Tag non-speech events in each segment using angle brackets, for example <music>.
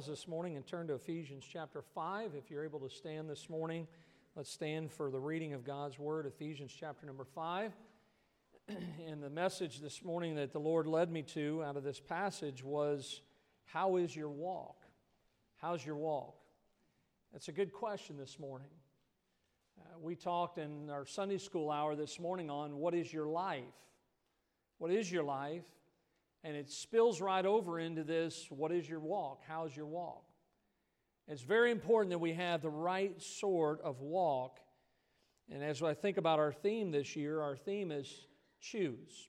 Bibles this morning and turn to Ephesians chapter 5. If you're able to stand this morning, let's stand for the reading of God's Word, Ephesians chapter number 5. <clears throat> and the message this morning that the Lord led me to out of this passage was How is your walk? How's your walk? That's a good question this morning. Uh, we talked in our Sunday school hour this morning on what is your life? What is your life? And it spills right over into this what is your walk? How's your walk? It's very important that we have the right sort of walk. And as I think about our theme this year, our theme is choose.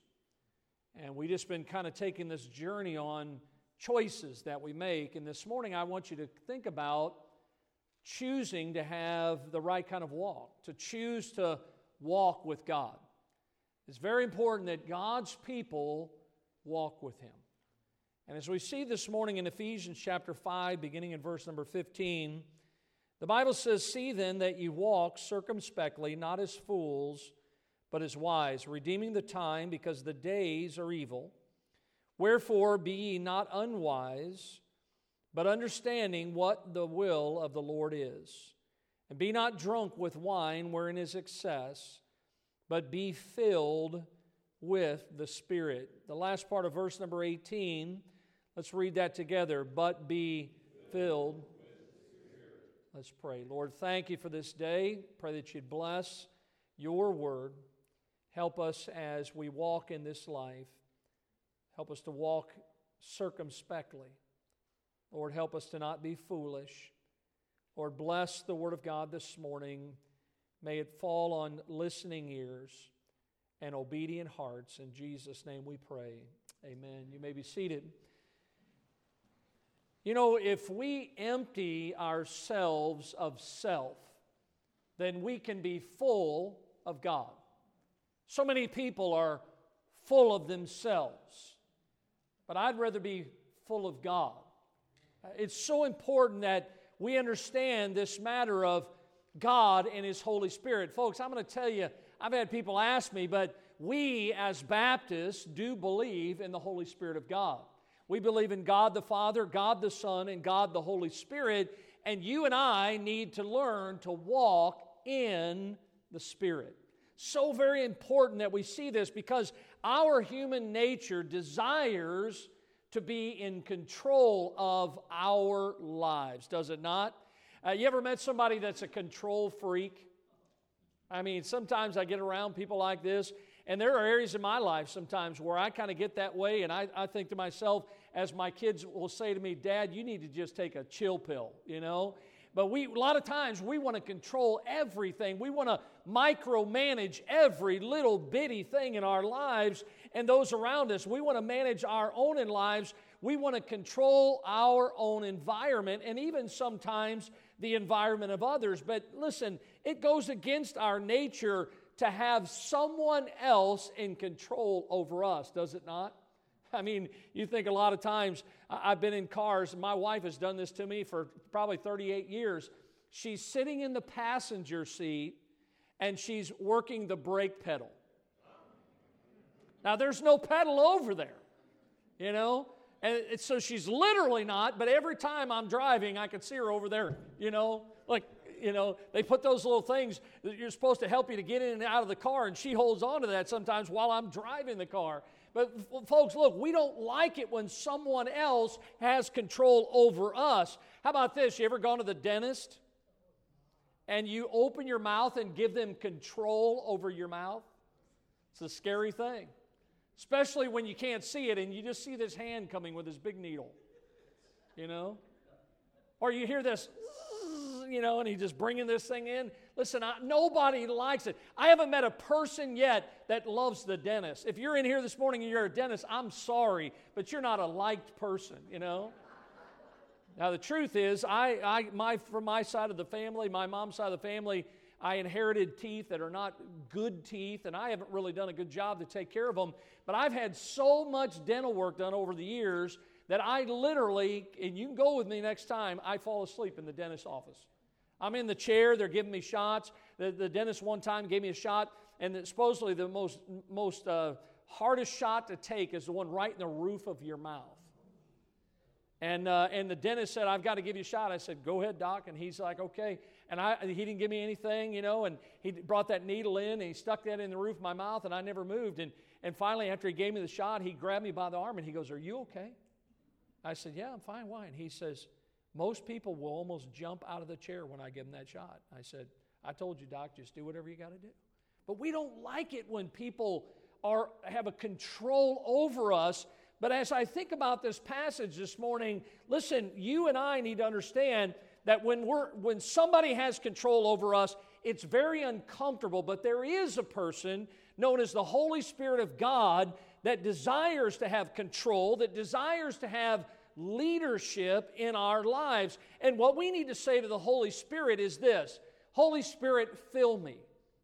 And we've just been kind of taking this journey on choices that we make. And this morning, I want you to think about choosing to have the right kind of walk, to choose to walk with God. It's very important that God's people walk with him. And as we see this morning in Ephesians chapter 5, beginning in verse number 15, the Bible says, See then that ye walk circumspectly, not as fools, but as wise, redeeming the time, because the days are evil. Wherefore be ye not unwise, but understanding what the will of the Lord is. And be not drunk with wine wherein is excess, but be filled with the Spirit. The last part of verse number 18, let's read that together. But be filled. Let's pray. Lord, thank you for this day. Pray that you'd bless your word. Help us as we walk in this life. Help us to walk circumspectly. Lord, help us to not be foolish. Lord, bless the word of God this morning. May it fall on listening ears and obedient hearts. In Jesus' name we pray. Amen. You may be seated. You know, if we empty ourselves of self, then we can be full of God. So many people are full of themselves, but I'd rather be full of God. It's so important that we understand this matter of God and His Holy Spirit. Folks, I'm going to tell you I've had people ask me, but we as Baptists do believe in the Holy Spirit of God. We believe in God the Father, God the Son, and God the Holy Spirit, and you and I need to learn to walk in the Spirit. So very important that we see this because our human nature desires to be in control of our lives, does it not? Uh, you ever met somebody that's a control freak? I mean, sometimes I get around people like this, and there are areas in my life sometimes where I kind of get that way, and I, I think to myself, as my kids will say to me, Dad, you need to just take a chill pill, you know? But we, a lot of times, we want to control everything. We want to micromanage every little bitty thing in our lives and those around us. We want to manage our own lives. We want to control our own environment and even sometimes the environment of others. But listen, it goes against our nature to have someone else in control over us, does it not? I mean, you think a lot of times, I've been in cars, my wife has done this to me for probably 38 years. She's sitting in the passenger seat and she's working the brake pedal. Now, there's no pedal over there, you know? And so she's literally not, but every time I'm driving, I can see her over there, you know, like, you know, they put those little things that you're supposed to help you to get in and out of the car, and she holds on to that sometimes while I'm driving the car. But folks, look, we don't like it when someone else has control over us. How about this? You ever gone to the dentist and you open your mouth and give them control over your mouth? It's a scary thing especially when you can't see it and you just see this hand coming with this big needle, you know? Or you hear this, you know, and he's just bringing this thing in. Listen, I, nobody likes it. I haven't met a person yet that loves the dentist. If you're in here this morning and you're a dentist, I'm sorry, but you're not a liked person, you know? Now, the truth is, I, I, my, from my side of the family, my mom's side of the family, I inherited teeth that are not good teeth, and I haven't really done a good job to take care of them. But I've had so much dental work done over the years that I literally, and you can go with me next time, I fall asleep in the dentist's office. I'm in the chair, they're giving me shots. The, the dentist one time gave me a shot, and supposedly the most, most uh, hardest shot to take is the one right in the roof of your mouth. And, uh, and the dentist said, I've got to give you a shot. I said, Go ahead, doc. And he's like, Okay. And I, he didn't give me anything, you know, and he brought that needle in and he stuck that in the roof of my mouth and I never moved. And, and finally, after he gave me the shot, he grabbed me by the arm and he goes, Are you okay? I said, Yeah, I'm fine. Why? And he says, Most people will almost jump out of the chair when I give them that shot. I said, I told you, doc, just do whatever you got to do. But we don't like it when people are, have a control over us. But as I think about this passage this morning, listen, you and I need to understand that when, we're, when somebody has control over us, it's very uncomfortable. But there is a person known as the Holy Spirit of God that desires to have control, that desires to have leadership in our lives. And what we need to say to the Holy Spirit is this Holy Spirit, fill me.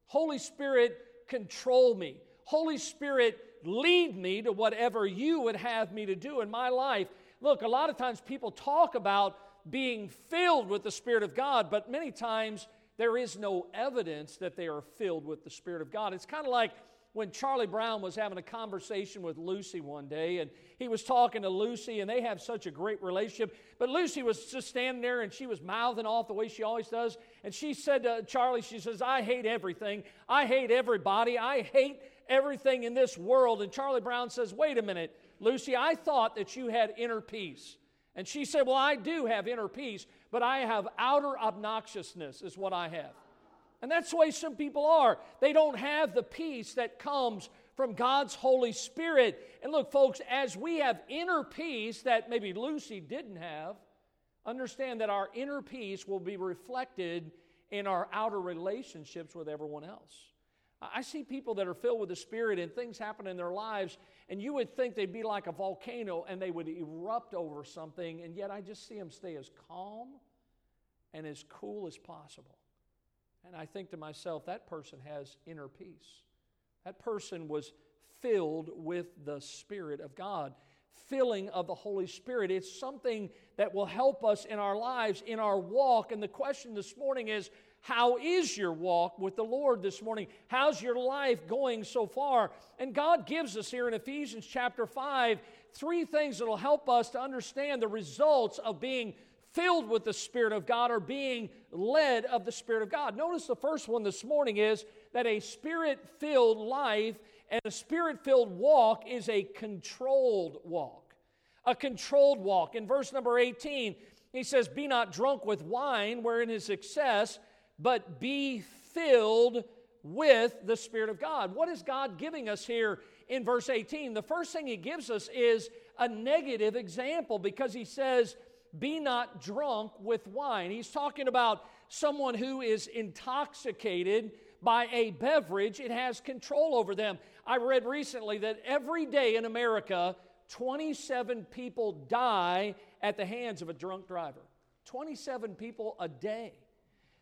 Holy Spirit, control me. Holy Spirit, lead me to whatever you would have me to do in my life. Look, a lot of times people talk about being filled with the Spirit of God, but many times there is no evidence that they are filled with the Spirit of God. It's kind of like when Charlie Brown was having a conversation with Lucy one day, and he was talking to Lucy, and they have such a great relationship. But Lucy was just standing there, and she was mouthing off the way she always does. And she said to Charlie, She says, I hate everything. I hate everybody. I hate everything in this world. And Charlie Brown says, Wait a minute, Lucy, I thought that you had inner peace. And she said, Well, I do have inner peace, but I have outer obnoxiousness, is what I have. And that's the way some people are. They don't have the peace that comes from God's Holy Spirit. And look, folks, as we have inner peace that maybe Lucy didn't have, understand that our inner peace will be reflected in our outer relationships with everyone else. I see people that are filled with the Spirit and things happen in their lives, and you would think they'd be like a volcano and they would erupt over something, and yet I just see them stay as calm and as cool as possible. And I think to myself, that person has inner peace. That person was filled with the Spirit of God. Filling of the Holy Spirit. It's something that will help us in our lives, in our walk. And the question this morning is how is your walk with the Lord this morning? How's your life going so far? And God gives us here in Ephesians chapter 5 three things that will help us to understand the results of being filled with the Spirit of God or being led of the Spirit of God. Notice the first one this morning is that a spirit filled life and a spirit filled walk is a controlled walk. A controlled walk. In verse number 18, he says, Be not drunk with wine wherein is excess, but be filled with the Spirit of God. What is God giving us here in verse 18? The first thing he gives us is a negative example because he says, be not drunk with wine. He's talking about someone who is intoxicated by a beverage, it has control over them. I read recently that every day in America, 27 people die at the hands of a drunk driver. 27 people a day.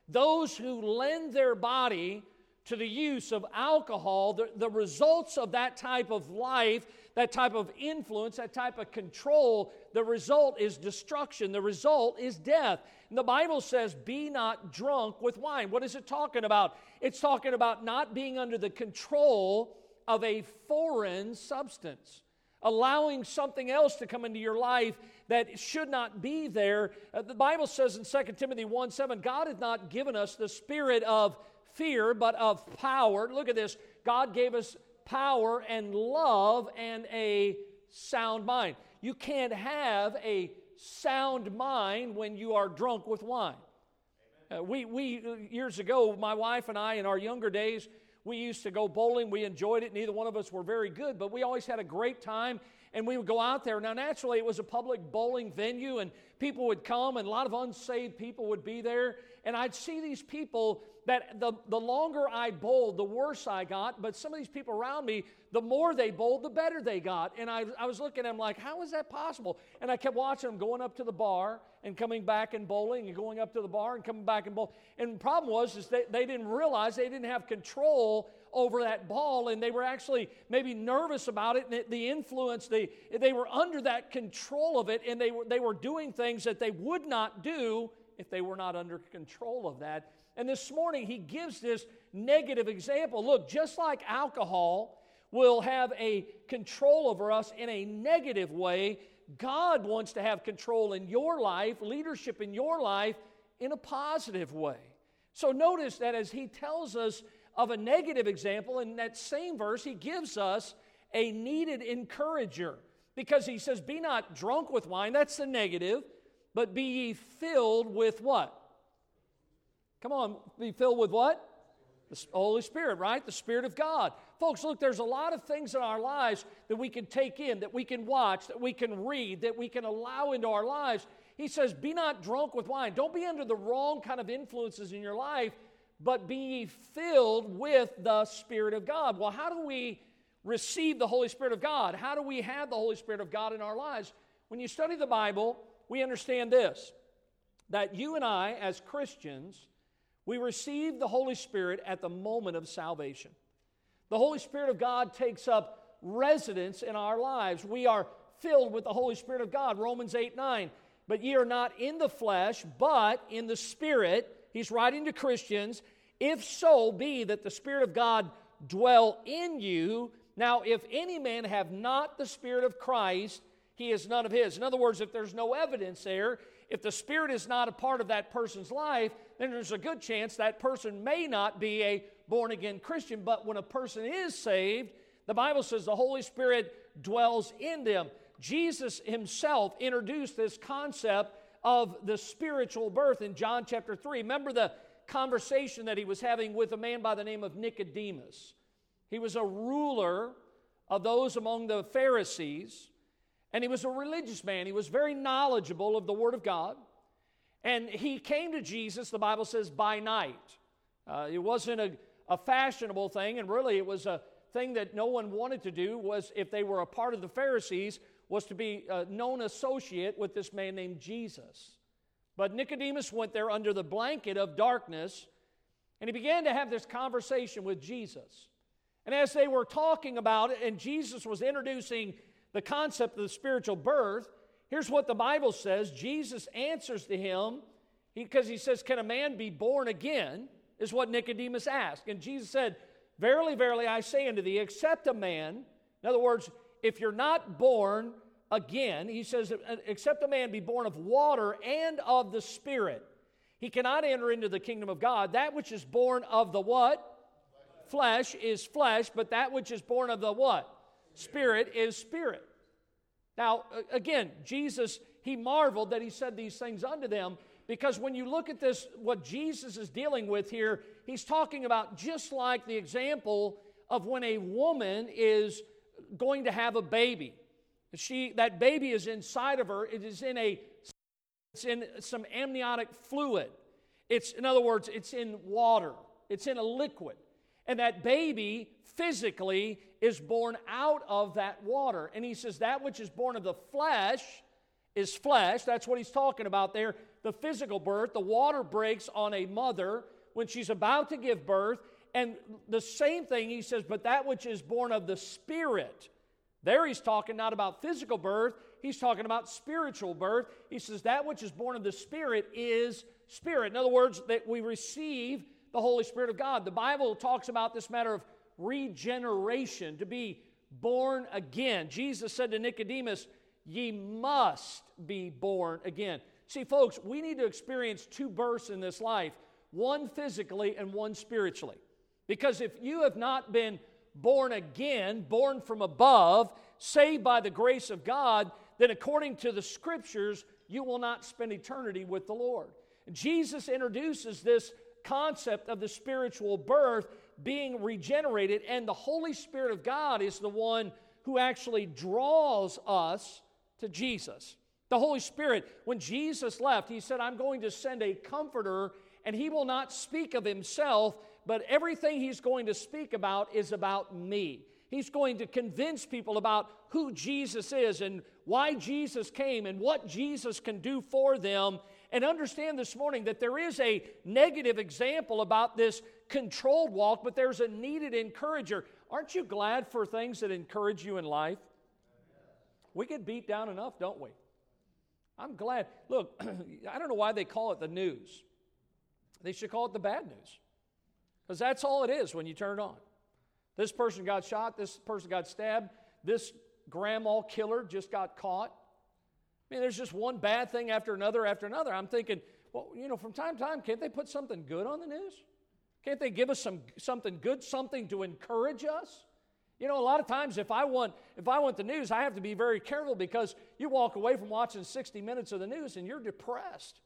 Those who lend their body to the use of alcohol, the, the results of that type of life, that type of influence, that type of control, the result is destruction. The result is death. And the Bible says, Be not drunk with wine. What is it talking about? It's talking about not being under the control of a foreign substance allowing something else to come into your life that should not be there. Uh, the Bible says in 2 Timothy 1 7, God has not given us the spirit of fear, but of power. Look at this. God gave us power and love and a sound mind. You can't have a sound mind when you are drunk with wine. Uh, we, we, years ago, my wife and I, in our younger days, we used to go bowling. We enjoyed it. Neither one of us were very good, but we always had a great time and we would go out there. Now, naturally, it was a public bowling venue, and people would come, and a lot of unsaved people would be there. And I'd see these people that the, the longer I bowled, the worse I got. But some of these people around me, the more they bowled, the better they got. And I, I was looking at them like, how is that possible? And I kept watching them going up to the bar and coming back and bowling and going up to the bar and coming back and bowling. And the problem was is they, they didn't realize they didn't have control over that ball and they were actually maybe nervous about it and the influence they, they were under that control of it and they were, they were doing things that they would not do if they were not under control of that and this morning he gives this negative example look just like alcohol will have a control over us in a negative way God wants to have control in your life, leadership in your life in a positive way. So notice that as he tells us of a negative example, in that same verse, he gives us a needed encourager because he says, Be not drunk with wine, that's the negative, but be ye filled with what? Come on, be filled with what? The Holy Spirit, right? The Spirit of God. Folks, look, there's a lot of things in our lives that we can take in, that we can watch, that we can read, that we can allow into our lives. He says, Be not drunk with wine. Don't be under the wrong kind of influences in your life, but be filled with the Spirit of God. Well, how do we receive the Holy Spirit of God? How do we have the Holy Spirit of God in our lives? When you study the Bible, we understand this that you and I, as Christians, we receive the Holy Spirit at the moment of salvation. The Holy Spirit of God takes up residence in our lives. We are filled with the Holy Spirit of God. Romans 8 9. But ye are not in the flesh, but in the Spirit. He's writing to Christians. If so be that the Spirit of God dwell in you. Now, if any man have not the Spirit of Christ, he is none of his. In other words, if there's no evidence there, if the Spirit is not a part of that person's life, then there's a good chance that person may not be a born again Christian. But when a person is saved, the Bible says the Holy Spirit dwells in them. Jesus himself introduced this concept of the spiritual birth in John chapter 3. Remember the conversation that he was having with a man by the name of Nicodemus. He was a ruler of those among the Pharisees, and he was a religious man. He was very knowledgeable of the Word of God. And he came to Jesus, the Bible says, by night. Uh, it wasn't a, a fashionable thing, and really it was a thing that no one wanted to do, was if they were a part of the Pharisees, was to be a known associate with this man named Jesus. But Nicodemus went there under the blanket of darkness, and he began to have this conversation with Jesus. And as they were talking about it, and Jesus was introducing the concept of the spiritual birth, Here's what the Bible says Jesus answers to him because he, he says, Can a man be born again? Is what Nicodemus asked. And Jesus said, Verily, verily, I say unto thee, except a man, in other words, if you're not born again, he says, except a man be born of water and of the Spirit, he cannot enter into the kingdom of God. That which is born of the what? Flesh is flesh, but that which is born of the what? Spirit is spirit. Now, again, Jesus, he marveled that he said these things unto them because when you look at this, what Jesus is dealing with here, he's talking about just like the example of when a woman is going to have a baby. She, that baby is inside of her, it is in a it's in some amniotic fluid. It's, in other words, it's in water, it's in a liquid. And that baby physically is born out of that water. And he says, That which is born of the flesh is flesh. That's what he's talking about there. The physical birth, the water breaks on a mother when she's about to give birth. And the same thing he says, But that which is born of the Spirit. There he's talking not about physical birth, he's talking about spiritual birth. He says, That which is born of the Spirit is spirit. In other words, that we receive the Holy Spirit of God. The Bible talks about this matter of regeneration, to be born again. Jesus said to Nicodemus, Ye must be born again. See, folks, we need to experience two births in this life one physically and one spiritually. Because if you have not been born again, born from above, saved by the grace of God, then according to the scriptures, you will not spend eternity with the Lord. Jesus introduces this concept of the spiritual birth being regenerated, and the Holy Spirit of God is the one who actually draws us to Jesus. The Holy Spirit, when Jesus left, he said, I'm going to send a comforter, and he will not speak of himself, but everything he's going to speak about is about me. He's going to convince people about who Jesus is and why Jesus came and what Jesus can do for them. And understand this morning that there is a negative example about this controlled walk, but there's a needed encourager. Aren't you glad for things that encourage you in life? We get beat down enough, don't we? I'm glad. Look, <clears throat> I don't know why they call it the news. They should call it the bad news. Because that's all it is when you turn it on. This person got shot, this person got stabbed, this grandma killer just got caught. I mean, there's just one bad thing after another after another. I'm thinking, well, you know, from time to time, can't they put something good on the news? Can't they give us some something good, something to encourage us? You know, a lot of times if I want if I want the news, I have to be very careful because you walk away from watching 60 minutes of the news and you're depressed.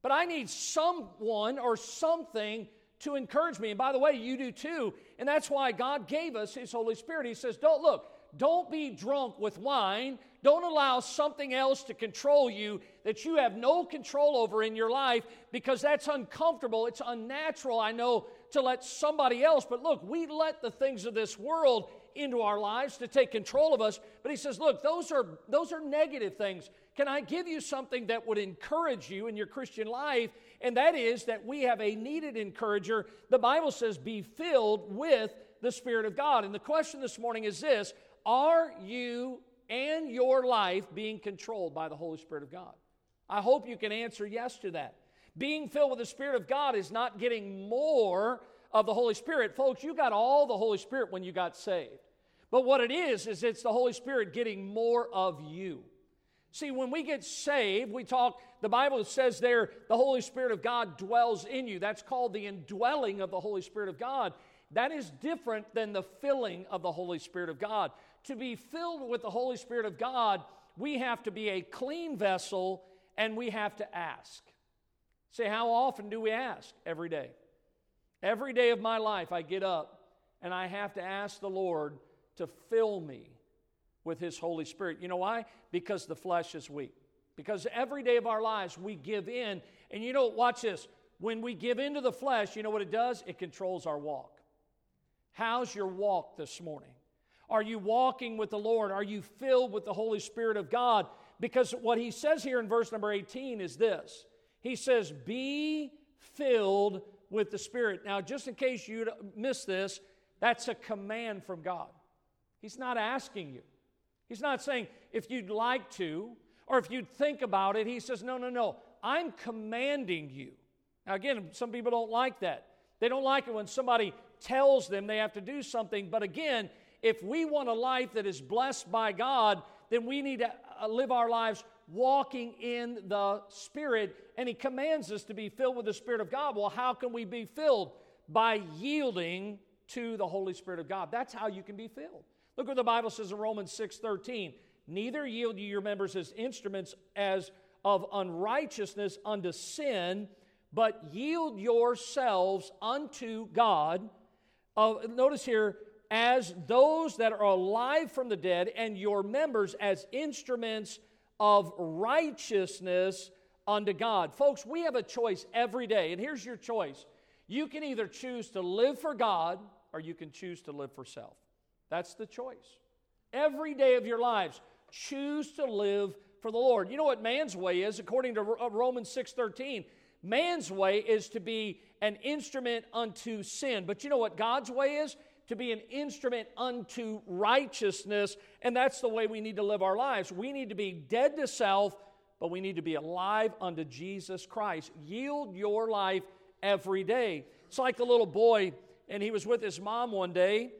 But I need someone or something to encourage me. And by the way, you do too. And that's why God gave us His Holy Spirit. He says, Don't look, don't be drunk with wine. Don't allow something else to control you that you have no control over in your life because that's uncomfortable. It's unnatural, I know, to let somebody else. But look, we let the things of this world into our lives to take control of us. But he says, look, those are, those are negative things. Can I give you something that would encourage you in your Christian life? And that is that we have a needed encourager. The Bible says, be filled with the Spirit of God. And the question this morning is this Are you and your life being controlled by the Holy Spirit of God? I hope you can answer yes to that. Being filled with the Spirit of God is not getting more of the Holy Spirit. Folks, you got all the Holy Spirit when you got saved. But what it is, is it's the Holy Spirit getting more of you. See, when we get saved, we talk, the Bible says there, the Holy Spirit of God dwells in you. That's called the indwelling of the Holy Spirit of God. That is different than the filling of the Holy Spirit of God. To be filled with the Holy Spirit of God, we have to be a clean vessel and we have to ask. Say, how often do we ask? Every day. Every day of my life, I get up and I have to ask the Lord to fill me with His Holy Spirit. You know why? Because the flesh is weak. Because every day of our lives, we give in. And you know, watch this. When we give into the flesh, you know what it does? It controls our walk. How's your walk this morning? Are you walking with the Lord? Are you filled with the Holy Spirit of God? Because what he says here in verse number 18 is this He says, Be filled with the Spirit. Now, just in case you miss this, that's a command from God. He's not asking you. He's not saying if you'd like to or if you'd think about it. He says, No, no, no. I'm commanding you. Now, again, some people don't like that. They don't like it when somebody tells them they have to do something. But again, if we want a life that is blessed by God, then we need to uh, live our lives walking in the Spirit. And He commands us to be filled with the Spirit of God. Well, how can we be filled? By yielding to the Holy Spirit of God. That's how you can be filled. Look what the Bible says in Romans 6 13. Neither yield you your members as instruments as of unrighteousness unto sin, but yield yourselves unto God uh, notice here, as those that are alive from the dead, and your members as instruments of righteousness unto God. Folks, we have a choice every day, and here's your choice. You can either choose to live for God or you can choose to live for self. That's the choice. Every day of your lives, choose to live for the Lord. You know what man's way is according to uh, Romans 6:13? Man's way is to be an instrument unto sin. But you know what God's way is? To be an instrument unto righteousness. And that's the way we need to live our lives. We need to be dead to self, but we need to be alive unto Jesus Christ. Yield your life every day. It's like a little boy, and he was with his mom one day,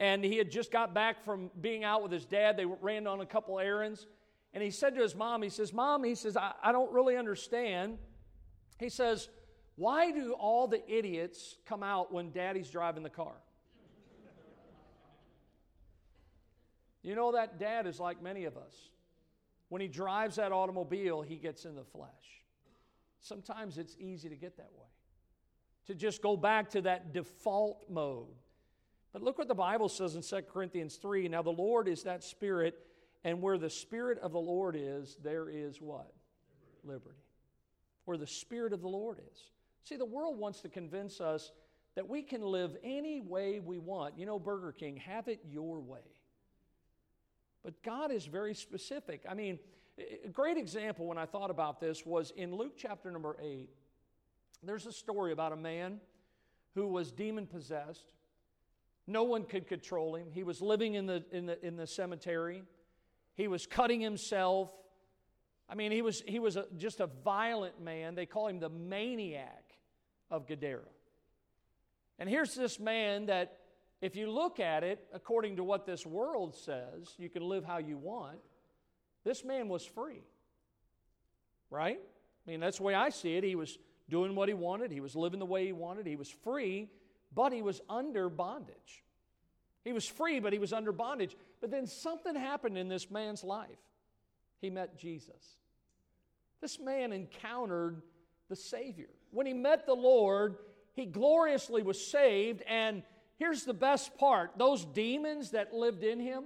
and he had just got back from being out with his dad. They ran on a couple errands. And he said to his mom, he says, Mom, he says, I, I don't really understand he says, Why do all the idiots come out when daddy's driving the car? you know, that dad is like many of us. When he drives that automobile, he gets in the flesh. Sometimes it's easy to get that way, to just go back to that default mode. But look what the Bible says in 2 Corinthians 3. Now, the Lord is that Spirit, and where the Spirit of the Lord is, there is what? Liberty where the Spirit of the Lord is. See, the world wants to convince us that we can live any way we want. You know, Burger King, have it your way. But God is very specific. I mean, a great example when I thought about this was in Luke chapter number 8. There's a story about a man who was demon possessed. No one could control him. He was living in the, in the, in the cemetery. He was cutting himself. I mean, he was, he was a, just a violent man. They call him the maniac of Gadara. And here's this man that, if you look at it according to what this world says, you can live how you want. This man was free. right? I mean, that's the way I see it. He was doing what he wanted, he was living the way he wanted, he was free, but he was under bondage. He was free, but he was under bondage. But then something happened in this man's life. He met Jesus. This man encountered the Savior. When he met the Lord, he gloriously was saved. And here's the best part those demons that lived in him,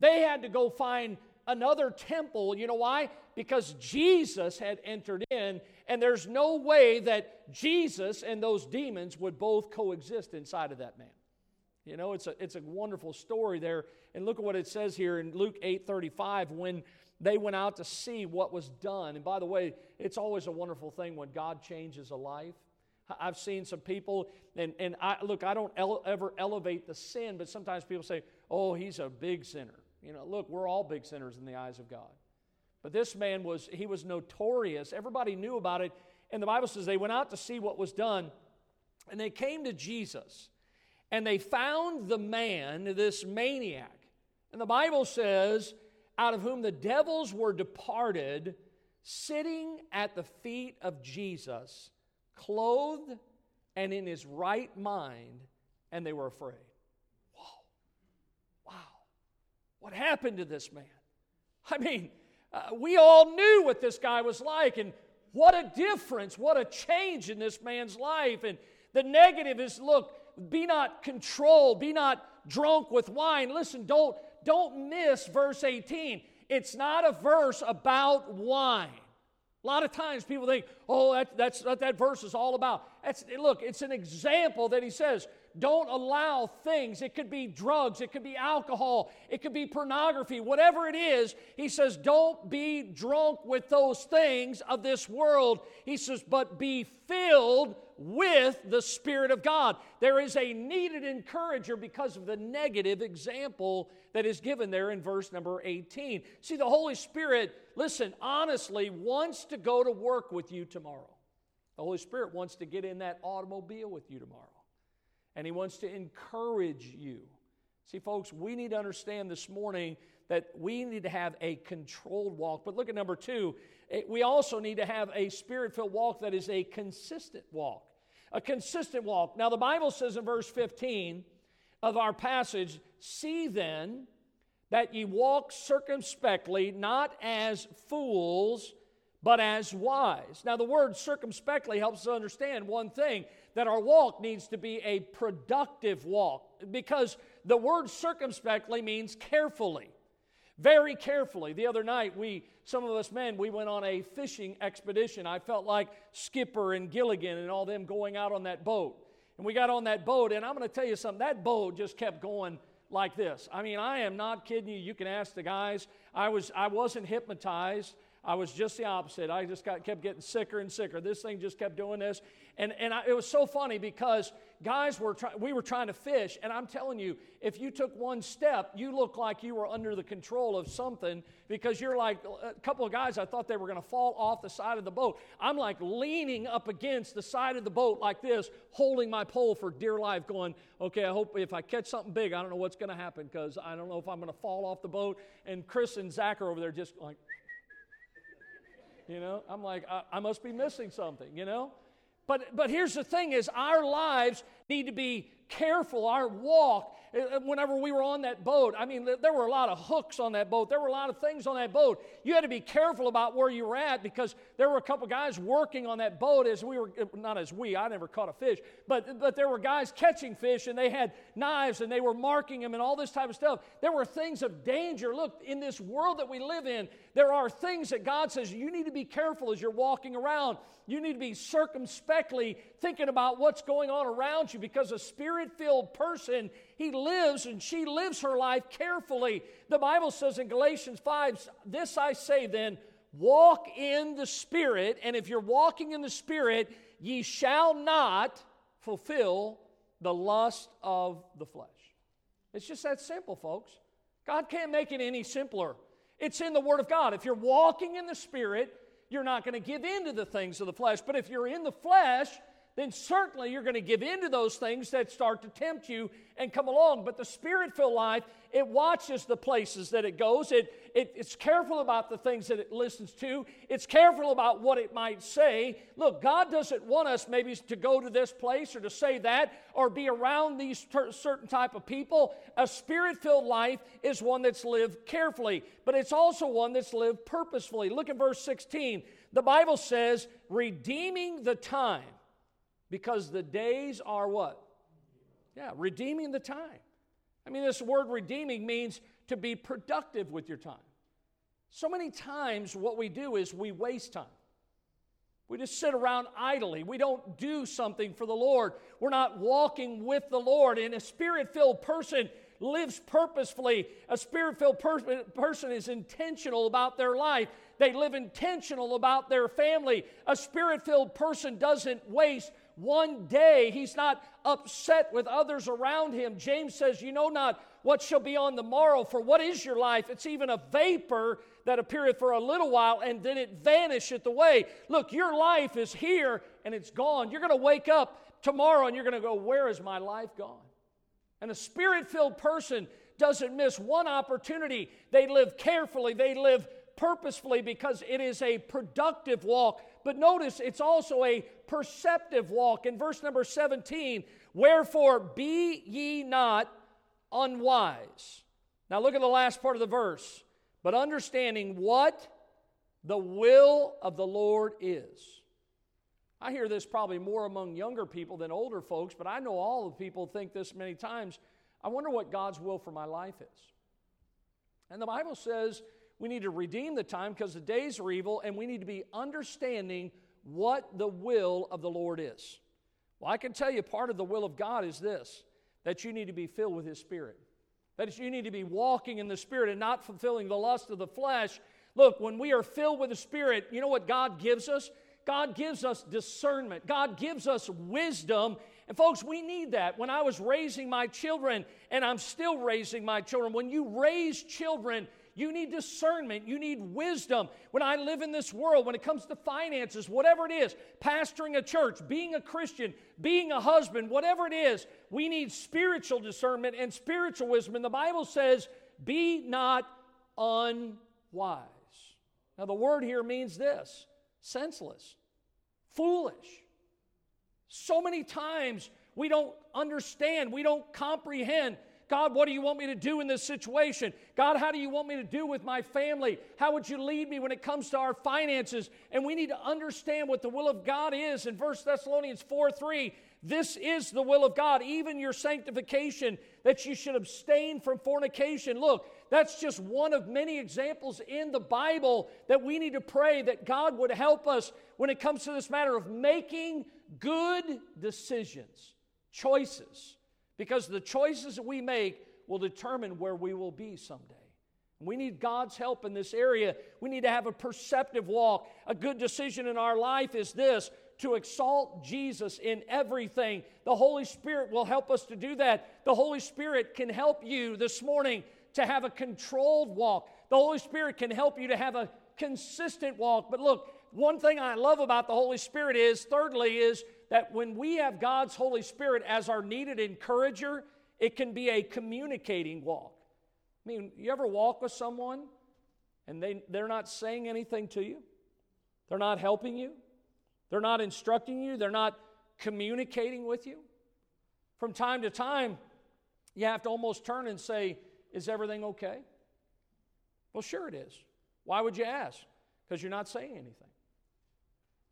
they had to go find another temple. You know why? Because Jesus had entered in, and there's no way that Jesus and those demons would both coexist inside of that man. You know, it's a, it's a wonderful story there. And look at what it says here in Luke 8 35 when they went out to see what was done. And by the way, it's always a wonderful thing when God changes a life. I've seen some people, and, and I, look, I don't ele- ever elevate the sin, but sometimes people say, oh, he's a big sinner. You know, look, we're all big sinners in the eyes of God. But this man was, he was notorious. Everybody knew about it. And the Bible says they went out to see what was done, and they came to Jesus, and they found the man, this maniac. And the Bible says, out of whom the devils were departed, sitting at the feet of Jesus, clothed and in his right mind, and they were afraid. Whoa. Wow. What happened to this man? I mean, uh, we all knew what this guy was like, and what a difference, what a change in this man's life. And the negative is look, be not controlled, be not drunk with wine. Listen, don't, don't miss verse 18. It's not a verse about wine. A lot of times people think, oh, that, that's what that verse is all about. That's, look, it's an example that he says, don't allow things. It could be drugs, it could be alcohol, it could be pornography, whatever it is. He says, don't be drunk with those things of this world. He says, but be filled with the Spirit of God. There is a needed encourager because of the negative example that is given there in verse number 18. See, the Holy Spirit, listen, honestly, wants to go to work with you tomorrow. The Holy Spirit wants to get in that automobile with you tomorrow and He wants to encourage you. See, folks, we need to understand this morning that we need to have a controlled walk. But look at number two, we also need to have a spirit filled walk that is a consistent walk. A consistent walk. Now, the Bible says in verse 15 of our passage, See then that ye walk circumspectly, not as fools, but as wise. Now, the word circumspectly helps us understand one thing that our walk needs to be a productive walk because the word circumspectly means carefully. Very carefully. The other night, we, some of us men, we went on a fishing expedition. I felt like Skipper and Gilligan and all them going out on that boat. And we got on that boat, and I'm going to tell you something, that boat just kept going like this. I mean, I am not kidding you. You can ask the guys. I was I wasn't hypnotized. I was just the opposite. I just got, kept getting sicker and sicker. This thing just kept doing this. And, and I, it was so funny because guys were trying, we were trying to fish. And I'm telling you, if you took one step, you look like you were under the control of something because you're like, a couple of guys, I thought they were going to fall off the side of the boat. I'm like leaning up against the side of the boat like this, holding my pole for dear life, going, okay, I hope if I catch something big, I don't know what's going to happen because I don't know if I'm going to fall off the boat. And Chris and Zach are over there just like, you know, I'm like, I, I must be missing something, you know? But, but here's the thing is our lives need to be careful, our walk whenever we were on that boat, I mean, there were a lot of hooks on that boat. There were a lot of things on that boat. You had to be careful about where you were at because there were a couple guys working on that boat as we were, uh, not as we, I never caught a fish, but, but there were guys catching fish and they had knives and they were marking them and all this type of stuff. There were things of danger. Look, in this world that we live in, there are things that God says you need to be careful as you're walking around. You need to be circumspectly thinking about what's going on around you because a spirit filled person he lives and she lives her life carefully. The Bible says in Galatians 5, This I say then, walk in the Spirit, and if you're walking in the Spirit, ye shall not fulfill the lust of the flesh. It's just that simple, folks. God can't make it any simpler. It's in the Word of God. If you're walking in the Spirit, you're not going to give in to the things of the flesh. But if you're in the flesh, then certainly you're going to give in to those things that start to tempt you and come along. But the spirit filled life, it watches the places that it goes, it, it, it's careful about the things that it listens to, it's careful about what it might say. Look, God doesn't want us maybe to go to this place or to say that or be around these ter- certain type of people. A spirit filled life is one that's lived carefully, but it's also one that's lived purposefully. Look at verse 16. The Bible says, redeeming the time because the days are what? Yeah, redeeming the time. I mean, this word redeeming means to be productive with your time. So many times, what we do is we waste time. We just sit around idly. We don't do something for the Lord. We're not walking with the Lord. And a spirit filled person lives purposefully. A spirit filled per- person is intentional about their life. They live intentional about their family. A spirit filled person doesn't waste one day. He's not upset with others around him. James says, You know not what shall be on the morrow, for what is your life? It's even a vapor that appeareth for a little while and then it vanisheth away. Look, your life is here and it's gone. You're going to wake up tomorrow and you're going to go, Where is my life gone? And a spirit filled person doesn't miss one opportunity. They live carefully, they live purposefully because it is a productive walk. But notice it's also a perceptive walk. In verse number 17, wherefore be ye not unwise. Now look at the last part of the verse. But understanding what the will of the Lord is. I hear this probably more among younger people than older folks, but I know all the people think this many times. I wonder what God's will for my life is. And the Bible says we need to redeem the time because the days are evil, and we need to be understanding what the will of the Lord is. Well, I can tell you part of the will of God is this that you need to be filled with His Spirit. That you need to be walking in the Spirit and not fulfilling the lust of the flesh. Look, when we are filled with the Spirit, you know what God gives us? God gives us discernment. God gives us wisdom. And folks, we need that. When I was raising my children, and I'm still raising my children, when you raise children, you need discernment. You need wisdom. When I live in this world, when it comes to finances, whatever it is, pastoring a church, being a Christian, being a husband, whatever it is, we need spiritual discernment and spiritual wisdom. And the Bible says, be not unwise. Now, the word here means this senseless, foolish. So many times we don't understand, we don't comprehend God, what do you want me to do in this situation? God, how do you want me to do with my family? How would you lead me when it comes to our finances? And we need to understand what the will of God is. In 1 Thessalonians 4 3, this is the will of God, even your sanctification, that you should abstain from fornication. Look, that's just one of many examples in the Bible that we need to pray that God would help us when it comes to this matter of making good decisions, choices because the choices that we make will determine where we will be someday. We need God's help in this area. We need to have a perceptive walk. A good decision in our life is this to exalt Jesus in everything. The Holy Spirit will help us to do that. The Holy Spirit can help you this morning to have a controlled walk. The Holy Spirit can help you to have a consistent walk. But look, one thing I love about the Holy Spirit is, thirdly, is that when we have God's Holy Spirit as our needed encourager, it can be a communicating walk. I mean, you ever walk with someone and they, they're not saying anything to you? They're not helping you? They're not instructing you? They're not communicating with you? From time to time, you have to almost turn and say, Is everything okay? Well, sure it is. Why would you ask? Because you're not saying anything.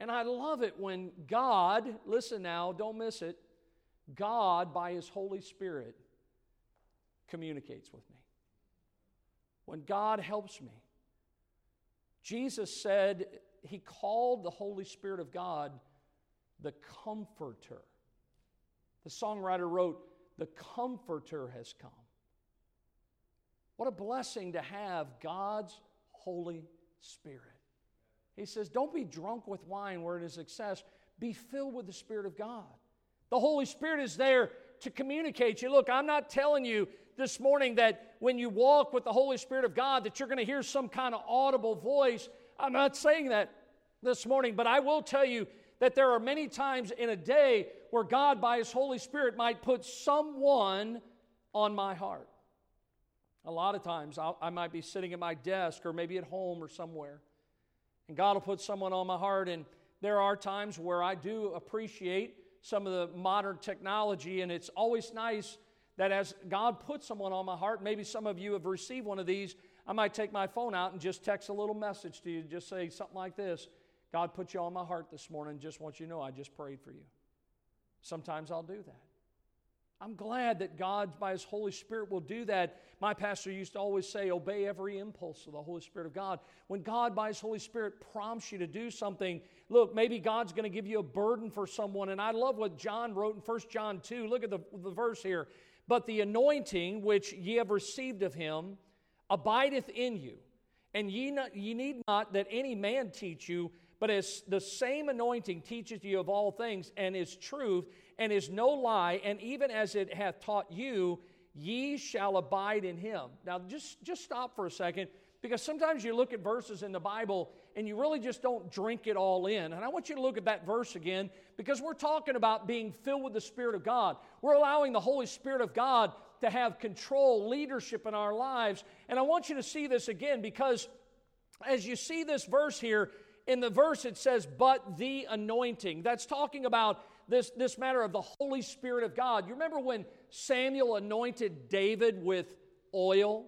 And I love it when God, listen now, don't miss it, God, by His Holy Spirit, communicates with me. When God helps me. Jesus said He called the Holy Spirit of God the Comforter. The songwriter wrote, The Comforter has come. What a blessing to have God's Holy Spirit. He says, Don't be drunk with wine where it is excess. Be filled with the Spirit of God. The Holy Spirit is there to communicate you. Look, I'm not telling you this morning that when you walk with the Holy Spirit of God that you're going to hear some kind of audible voice. I'm not saying that this morning, but I will tell you that there are many times in a day where God, by His Holy Spirit, might put someone on my heart. A lot of times I'll, i might be sitting at my desk or maybe at home or somewhere, and God will put someone on my heart. And there are times where I do appreciate some of the modern technology, and it's always nice that as God puts someone on my heart, maybe some of you have received one of these, I might take my phone out and just text a little message to you, just say something like this God put you on my heart this morning, just want you to know I just prayed for you. Sometimes I'll do that. I'm glad that God, by His Holy Spirit, will do that. My pastor used to always say, Obey every impulse of the Holy Spirit of God. When God, by His Holy Spirit, prompts you to do something, look, maybe God's going to give you a burden for someone. And I love what John wrote in 1 John 2. Look at the, the verse here. But the anointing which ye have received of Him abideth in you. And ye, not, ye need not that any man teach you, but as the same anointing teaches you of all things, and is truth, and is no lie, and even as it hath taught you, ye shall abide in him. Now, just, just stop for a second, because sometimes you look at verses in the Bible and you really just don't drink it all in. And I want you to look at that verse again, because we're talking about being filled with the Spirit of God. We're allowing the Holy Spirit of God to have control, leadership in our lives. And I want you to see this again, because as you see this verse here, in the verse it says, but the anointing. That's talking about this, this matter of the Holy Spirit of God. You remember when Samuel anointed David with oil?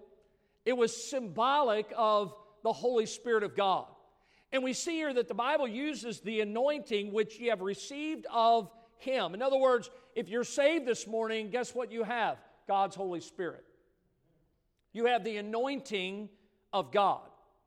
It was symbolic of the Holy Spirit of God. And we see here that the Bible uses the anointing which you have received of Him. In other words, if you're saved this morning, guess what you have? God's Holy Spirit. You have the anointing of God.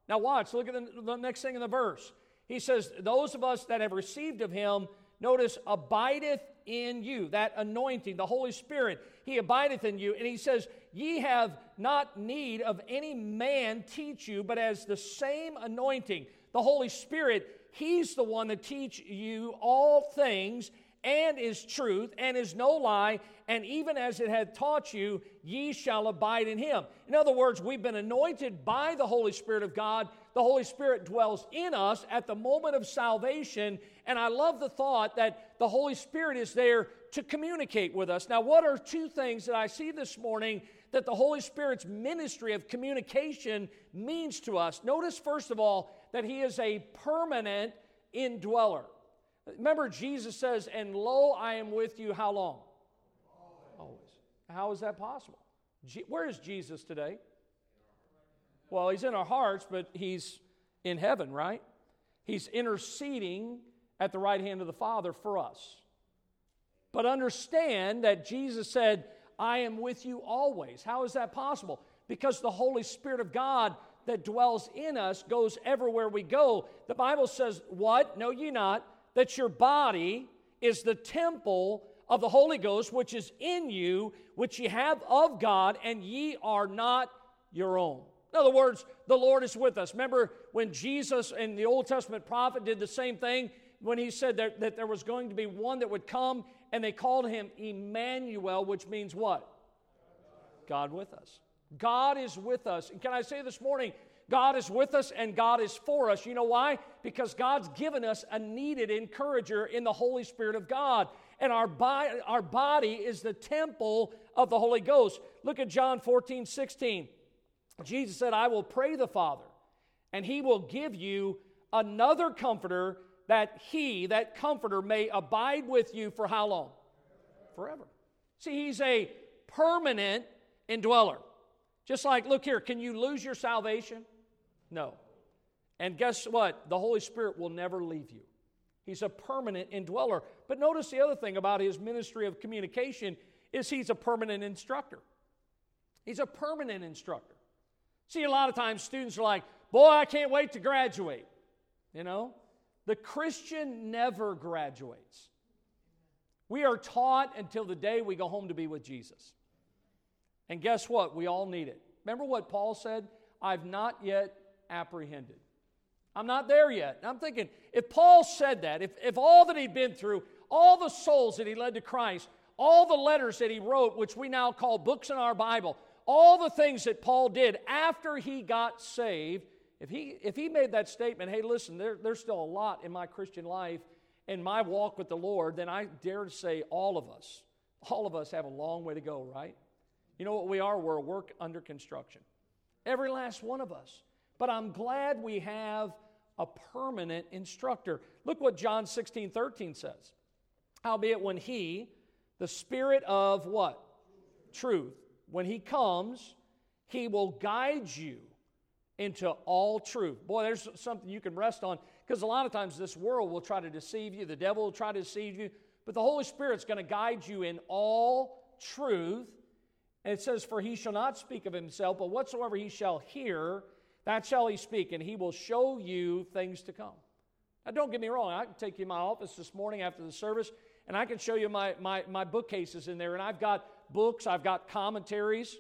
Now, watch, look at the, the next thing in the verse. He says, Those of us that have received of Him, notice, abideth in you. That anointing, the Holy Spirit, He abideth in you. And He says, Ye have not need of any man teach you, but as the same anointing, the Holy Spirit, He's the one that teach you all things and is truth and is no lie, and even as it hath taught you, ye shall abide in him. In other words, we've been anointed by the Holy Spirit of God. The Holy Spirit dwells in us at the moment of salvation, and I love the thought that the Holy Spirit is there to communicate with us. Now, what are two things that I see this morning that the Holy Spirit's ministry of communication means to us? Notice, first of all, that He is a permanent indweller. Remember, Jesus says, And lo, I am with you how long? Always. How is that possible? Where is Jesus today? Well, he's in our hearts, but he's in heaven, right? He's interceding at the right hand of the Father for us. But understand that Jesus said, I am with you always. How is that possible? Because the Holy Spirit of God that dwells in us goes everywhere we go. The Bible says, What? Know ye not that your body is the temple of the Holy Ghost, which is in you, which ye have of God, and ye are not your own. In other words, the Lord is with us. Remember when Jesus and the Old Testament prophet did the same thing when he said that, that there was going to be one that would come, and they called him Emmanuel, which means what? God with us. God is with us. And can I say this morning, God is with us and God is for us. You know why? Because God's given us a needed encourager in the Holy Spirit of God. And our, body, our body is the temple of the Holy Ghost. Look at John 14, 16. Jesus said, I will pray the Father, and he will give you another comforter that he, that comforter, may abide with you for how long? Forever. See, he's a permanent indweller. Just like, look here, can you lose your salvation? No. And guess what? The Holy Spirit will never leave you. He's a permanent indweller. But notice the other thing about his ministry of communication is he's a permanent instructor. He's a permanent instructor. See, a lot of times students are like, boy, I can't wait to graduate. You know? The Christian never graduates. We are taught until the day we go home to be with Jesus. And guess what? We all need it. Remember what Paul said? I've not yet apprehended. I'm not there yet. And I'm thinking, if Paul said that, if, if all that he'd been through, all the souls that he led to Christ, all the letters that he wrote, which we now call books in our Bible, all the things that Paul did after he got saved, if he, if he made that statement, hey, listen, there, there's still a lot in my Christian life, in my walk with the Lord, then I dare to say all of us, all of us have a long way to go, right? You know what we are? We're a work under construction. Every last one of us. But I'm glad we have a permanent instructor. Look what John 16, 13 says. Howbeit, when he, the Spirit of what? Truth, when he comes, he will guide you into all truth. Boy, there's something you can rest on because a lot of times this world will try to deceive you, the devil will try to deceive you, but the Holy Spirit's going to guide you in all truth. And it says, For he shall not speak of himself, but whatsoever he shall hear, that shall he speak, and he will show you things to come. Now, don't get me wrong, I can take you to my office this morning after the service, and I can show you my, my, my bookcases in there, and I've got books, I've got commentaries,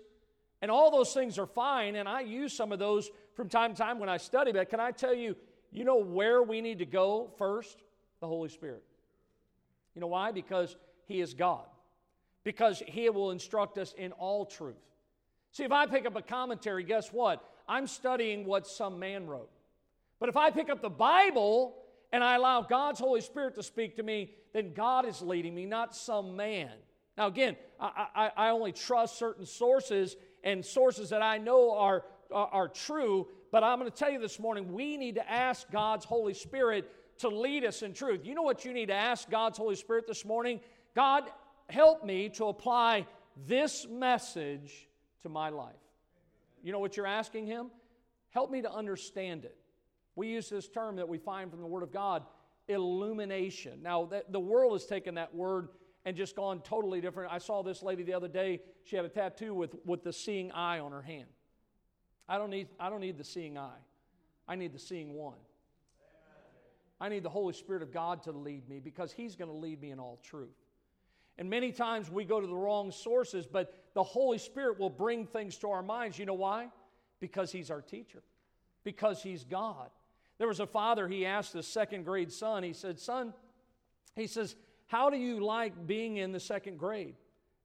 and all those things are fine, and I use some of those from time to time when I study. But can I tell you, you know where we need to go first? The Holy Spirit. You know why? Because He is God. Because He will instruct us in all truth. See, if I pick up a commentary, guess what? I'm studying what some man wrote. But if I pick up the Bible and I allow God's Holy Spirit to speak to me, then God is leading me, not some man. Now, again, I, I, I only trust certain sources and sources that I know are, are, are true, but I'm going to tell you this morning we need to ask God's Holy Spirit to lead us in truth. You know what you need to ask God's Holy Spirit this morning? God, help me to apply this message to my life. You know what you're asking Him? Help me to understand it. We use this term that we find from the Word of God, illumination. Now, the world has taken that word and just gone totally different. I saw this lady the other day. She had a tattoo with, with the seeing eye on her hand. I don't, need, I don't need the seeing eye, I need the seeing one. I need the Holy Spirit of God to lead me because He's going to lead me in all truth. And many times we go to the wrong sources, but the Holy Spirit will bring things to our minds. You know why? Because He's our teacher, because He's God. There was a father, he asked his second grade son, he said, Son, he says, How do you like being in the second grade?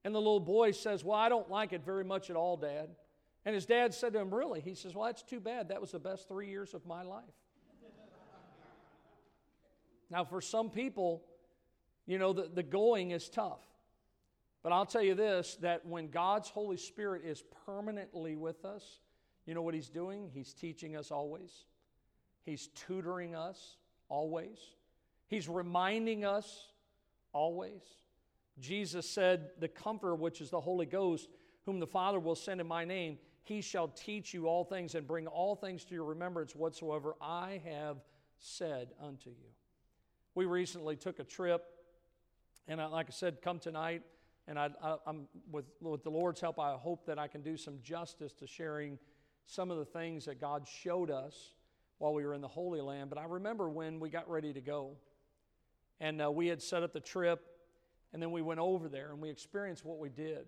And the little boy says, Well, I don't like it very much at all, Dad. And his dad said to him, Really? He says, Well, that's too bad. That was the best three years of my life. <laughs> now, for some people, you know, the, the going is tough. But I'll tell you this that when God's Holy Spirit is permanently with us, you know what He's doing? He's teaching us always, He's tutoring us always, He's reminding us always. Jesus said, The Comforter, which is the Holy Ghost, whom the Father will send in my name, he shall teach you all things and bring all things to your remembrance whatsoever I have said unto you. We recently took a trip, and I, like I said, come tonight and I, am with, with the Lord's help, I hope that I can do some justice to sharing some of the things that God showed us while we were in the Holy Land. But I remember when we got ready to go, and uh, we had set up the trip, and then we went over there and we experienced what we did.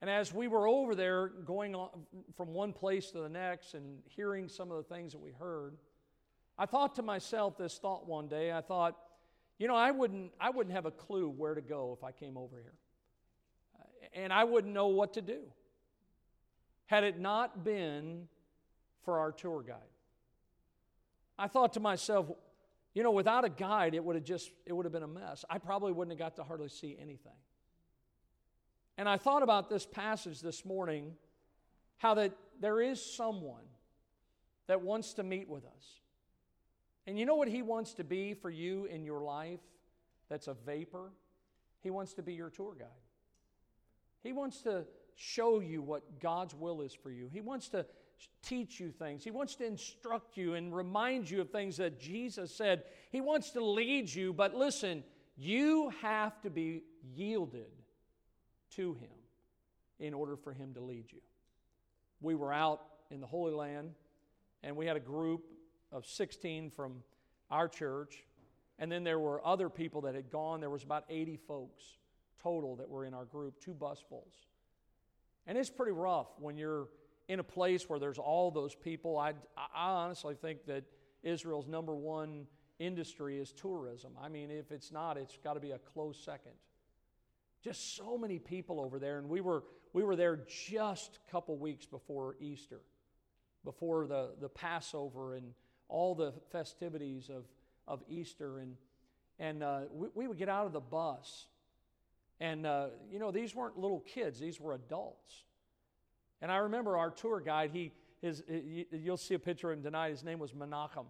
And as we were over there, going on from one place to the next and hearing some of the things that we heard, I thought to myself this thought one day. I thought, you know, I wouldn't, I wouldn't have a clue where to go if I came over here and I wouldn't know what to do had it not been for our tour guide. I thought to myself, you know, without a guide, it would have just it would have been a mess. I probably wouldn't have got to hardly see anything. And I thought about this passage this morning, how that there is someone that wants to meet with us. And you know what he wants to be for you in your life that's a vapor? He wants to be your tour guide. He wants to show you what God's will is for you. He wants to teach you things. He wants to instruct you and remind you of things that Jesus said. He wants to lead you, but listen, you have to be yielded to Him in order for Him to lead you. We were out in the Holy Land, and we had a group of 16 from our church, and then there were other people that had gone. There was about 80 folks total that were in our group, two busfuls. And it's pretty rough when you're in a place where there's all those people. I, I honestly think that Israel's number one industry is tourism. I mean, if it's not, it's got to be a close second. Just so many people over there, and we were we were there just a couple weeks before Easter, before the, the Passover and all the festivities of, of Easter. And and uh, we, we, would get out of the bus. And, uh, you know, these weren't little kids, these were adults. And I remember our tour guide, he, his, you'll see a picture of him tonight. His name was Menachem.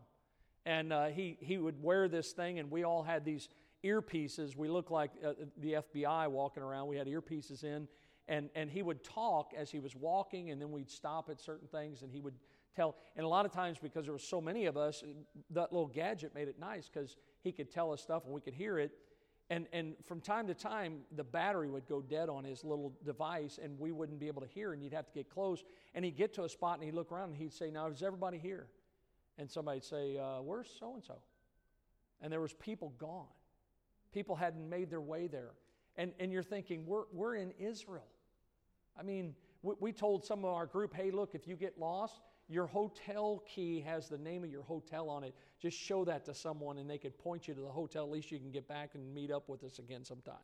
And uh, he, he would wear this thing, and we all had these earpieces. We looked like uh, the FBI walking around. We had earpieces in, and, and he would talk as he was walking, and then we'd stop at certain things, and he would tell. And a lot of times, because there were so many of us, that little gadget made it nice because he could tell us stuff and we could hear it. And, and from time to time, the battery would go dead on his little device, and we wouldn't be able to hear, and you'd have to get close. And he'd get to a spot, and he'd look around, and he'd say, "Now, is everybody here?" And somebody'd say, uh, "Where's so and so?" And there was people gone. People hadn't made their way there, and and you're thinking, "We're we're in Israel." I mean, we, we told some of our group, "Hey, look, if you get lost, your hotel key has the name of your hotel on it. Just show that to someone and they can point you to the hotel. At least you can get back and meet up with us again sometime.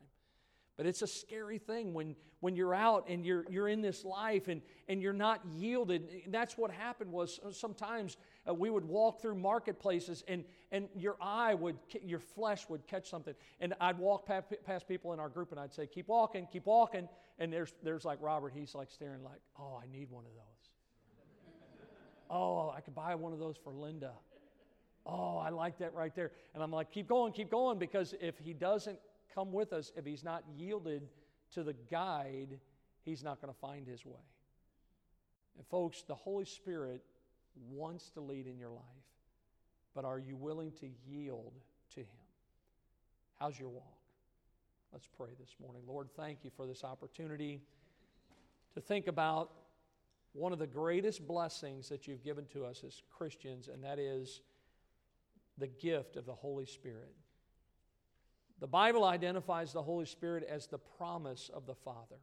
But it's a scary thing when, when you're out and you're, you're in this life and, and you're not yielded. That's what happened was sometimes uh, we would walk through marketplaces and, and your eye would, your flesh would catch something. And I'd walk past, past people in our group and I'd say, keep walking, keep walking. And there's, there's like Robert, he's like staring like, oh, I need one of those. Oh, I could buy one of those for Linda. Oh, I like that right there. And I'm like, keep going, keep going, because if he doesn't come with us, if he's not yielded to the guide, he's not going to find his way. And folks, the Holy Spirit wants to lead in your life, but are you willing to yield to him? How's your walk? Let's pray this morning. Lord, thank you for this opportunity to think about one of the greatest blessings that you've given to us as Christians, and that is the gift of the Holy Spirit. The Bible identifies the Holy Spirit as the promise of the Father.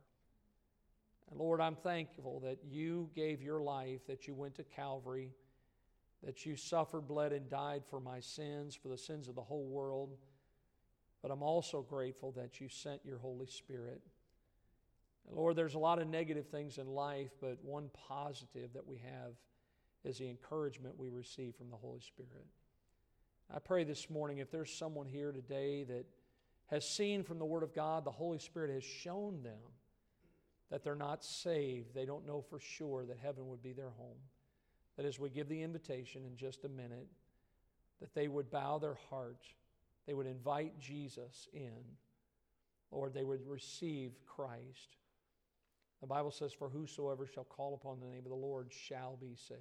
And Lord, I'm thankful that you gave your life, that you went to Calvary, that you suffered, bled, and died for my sins, for the sins of the whole world. But I'm also grateful that you sent your Holy Spirit Lord, there's a lot of negative things in life, but one positive that we have is the encouragement we receive from the Holy Spirit. I pray this morning if there's someone here today that has seen from the Word of God, the Holy Spirit has shown them that they're not saved, they don't know for sure that heaven would be their home. That as we give the invitation in just a minute, that they would bow their heart, they would invite Jesus in, Lord, they would receive Christ. The Bible says, For whosoever shall call upon the name of the Lord shall be saved.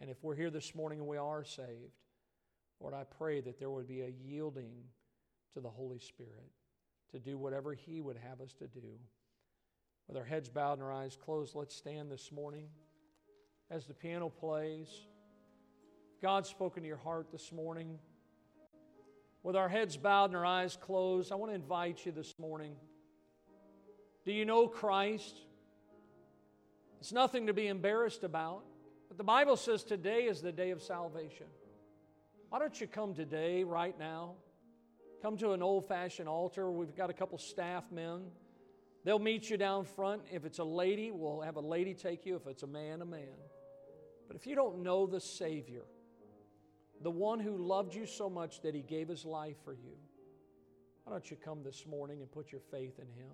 And if we're here this morning and we are saved, Lord, I pray that there would be a yielding to the Holy Spirit to do whatever He would have us to do. With our heads bowed and our eyes closed, let's stand this morning as the piano plays. God's spoken to your heart this morning. With our heads bowed and our eyes closed, I want to invite you this morning. Do you know Christ? It's nothing to be embarrassed about. But the Bible says today is the day of salvation. Why don't you come today, right now? Come to an old fashioned altar. We've got a couple staff men. They'll meet you down front. If it's a lady, we'll have a lady take you. If it's a man, a man. But if you don't know the Savior, the one who loved you so much that he gave his life for you, why don't you come this morning and put your faith in him?